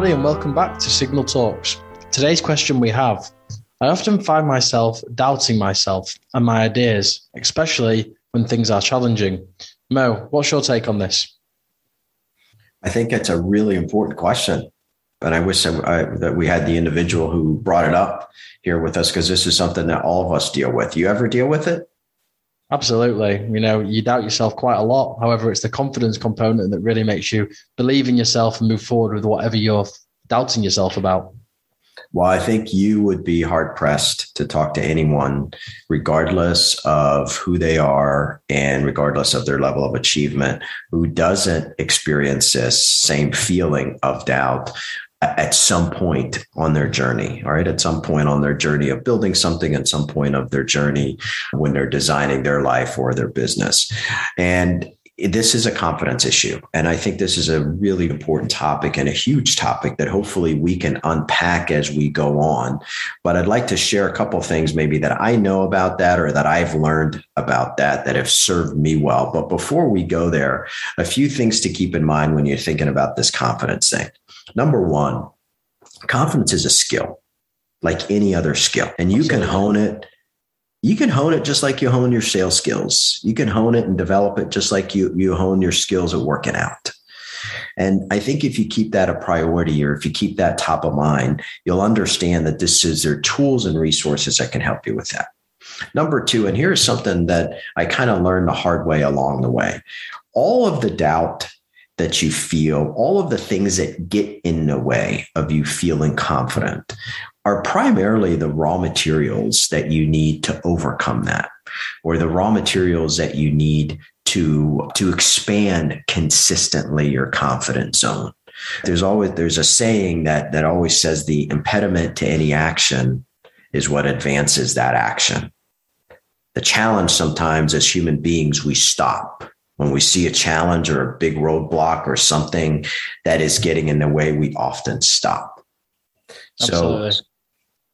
everybody, and welcome back to Signal Talks. Today's question we have I often find myself doubting myself and my ideas, especially when things are challenging. Mo, what's your take on this? I think it's a really important question. And I wish that we had the individual who brought it up here with us because this is something that all of us deal with. You ever deal with it? Absolutely. You know, you doubt yourself quite a lot. However, it's the confidence component that really makes you believe in yourself and move forward with whatever you're doubting yourself about. Well, I think you would be hard pressed to talk to anyone, regardless of who they are and regardless of their level of achievement, who doesn't experience this same feeling of doubt at some point on their journey, all right? At some point on their journey of building something, at some point of their journey when they're designing their life or their business. And this is a confidence issue. And I think this is a really important topic and a huge topic that hopefully we can unpack as we go on. But I'd like to share a couple things maybe that I know about that or that I've learned about that that have served me well. But before we go there, a few things to keep in mind when you're thinking about this confidence thing. Number one, confidence is a skill like any other skill, and you Absolutely. can hone it. You can hone it just like you hone your sales skills. You can hone it and develop it just like you, you hone your skills at working out. And I think if you keep that a priority or if you keep that top of mind, you'll understand that this is there tools and resources that can help you with that. Number two, and here's something that I kind of learned the hard way along the way. All of the doubt that you feel, all of the things that get in the way of you feeling confident are primarily the raw materials that you need to overcome that or the raw materials that you need to to expand consistently your confidence zone there's always there's a saying that that always says the impediment to any action is what advances that action the challenge sometimes as human beings we stop when we see a challenge or a big roadblock or something that is getting in the way, we often stop. Absolutely. So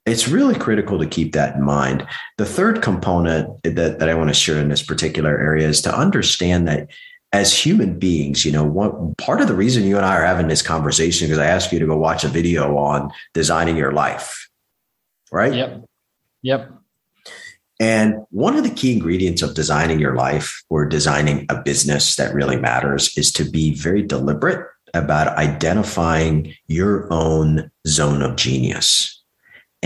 it's really critical to keep that in mind. The third component that, that I want to share in this particular area is to understand that as human beings, you know, what part of the reason you and I are having this conversation because I asked you to go watch a video on designing your life, right? Yep. Yep. And one of the key ingredients of designing your life or designing a business that really matters is to be very deliberate about identifying your own zone of genius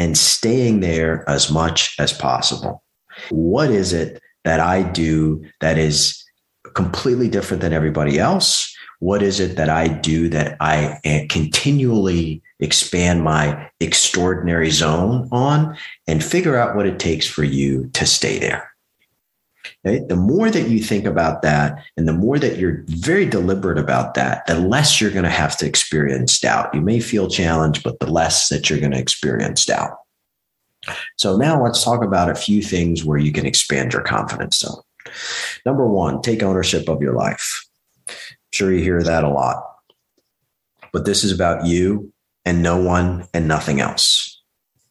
and staying there as much as possible. What is it that I do that is completely different than everybody else? What is it that I do that I eh, continually expand my extraordinary zone on and figure out what it takes for you to stay there. Okay? The more that you think about that and the more that you're very deliberate about that, the less you're going to have to experience doubt. You may feel challenged, but the less that you're going to experience doubt. So now let's talk about a few things where you can expand your confidence zone. Number one, take ownership of your life. I'm sure you hear that a lot. But this is about you and no one and nothing else.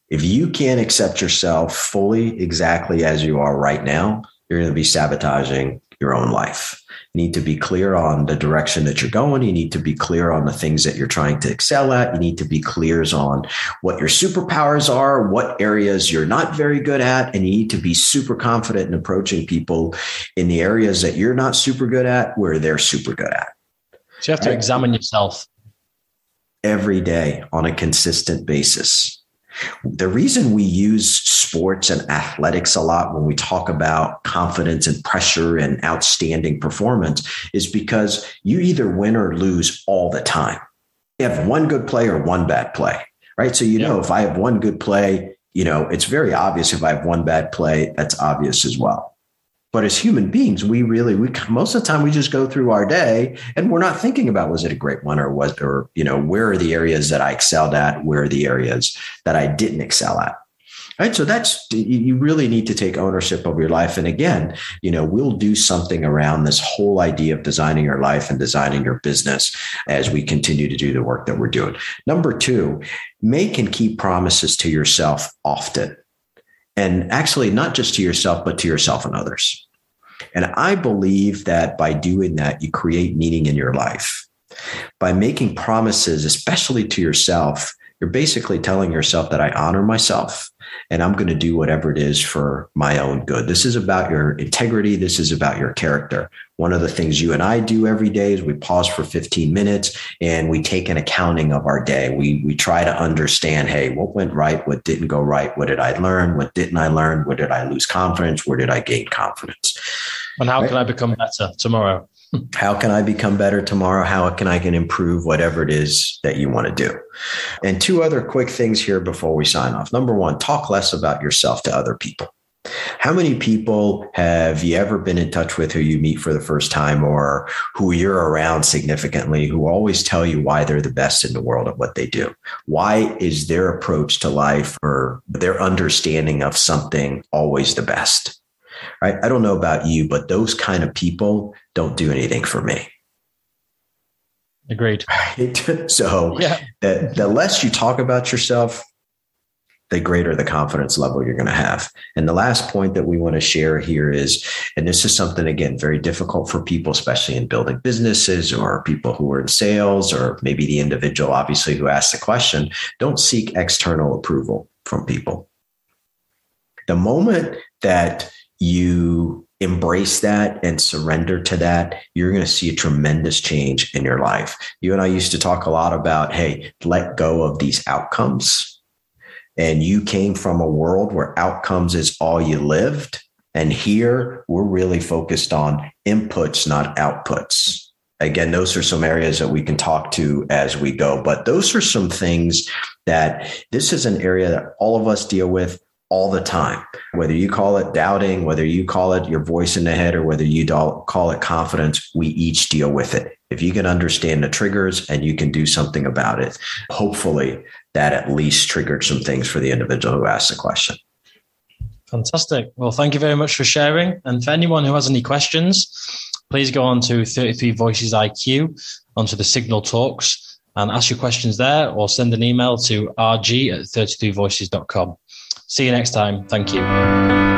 If you can't accept yourself fully exactly as you are right now, you're going to be sabotaging your own life. You need to be clear on the direction that you're going. You need to be clear on the things that you're trying to excel at. You need to be clear on what your superpowers are, what areas you're not very good at, and you need to be super confident in approaching people in the areas that you're not super good at where they're super good at. So you have to examine yourself every day on a consistent basis. The reason we use sports and athletics a lot when we talk about confidence and pressure and outstanding performance is because you either win or lose all the time. You have one good play or one bad play, right? So, you know, if I have one good play, you know, it's very obvious if I have one bad play, that's obvious as well. But as human beings, we really, we most of the time we just go through our day and we're not thinking about was it a great one or was or you know where are the areas that I excelled at, where are the areas that I didn't excel at. Right. So that's, you really need to take ownership of your life. And again, you know, we'll do something around this whole idea of designing your life and designing your business as we continue to do the work that we're doing. Number two, make and keep promises to yourself often and actually not just to yourself, but to yourself and others. And I believe that by doing that, you create meaning in your life. By making promises, especially to yourself, you're basically telling yourself that I honor myself and I'm going to do whatever it is for my own good. This is about your integrity. This is about your character. One of the things you and I do every day is we pause for 15 minutes and we take an accounting of our day. We we try to understand, hey, what went right, what didn't go right, what did I learn, what didn't I learn, where did I lose confidence, where did I gain confidence? And how right? can I become better tomorrow? How can I become better tomorrow? How can I can improve whatever it is that you want to do? And two other quick things here before we sign off. Number one, talk less about yourself to other people. How many people have you ever been in touch with who you meet for the first time or who you're around significantly who always tell you why they're the best in the world at what they do? Why is their approach to life or their understanding of something always the best? Right? I don't know about you, but those kind of people don't do anything for me. Agreed. Right? So yeah. the, the less you talk about yourself, the greater the confidence level you're going to have. And the last point that we want to share here is, and this is something, again, very difficult for people, especially in building businesses or people who are in sales or maybe the individual, obviously, who asked the question, don't seek external approval from people. The moment that you embrace that and surrender to that, you're going to see a tremendous change in your life. You and I used to talk a lot about, hey, let go of these outcomes. And you came from a world where outcomes is all you lived. And here we're really focused on inputs, not outputs. Again, those are some areas that we can talk to as we go. But those are some things that this is an area that all of us deal with all the time. Whether you call it doubting, whether you call it your voice in the head, or whether you call it confidence, we each deal with it. If you can understand the triggers and you can do something about it, hopefully that at least triggered some things for the individual who asked the question. Fantastic. Well, thank you very much for sharing. And for anyone who has any questions, please go on to 33 Voices IQ onto the Signal Talks and ask your questions there or send an email to rg at 33voices.com. See you next time. Thank you.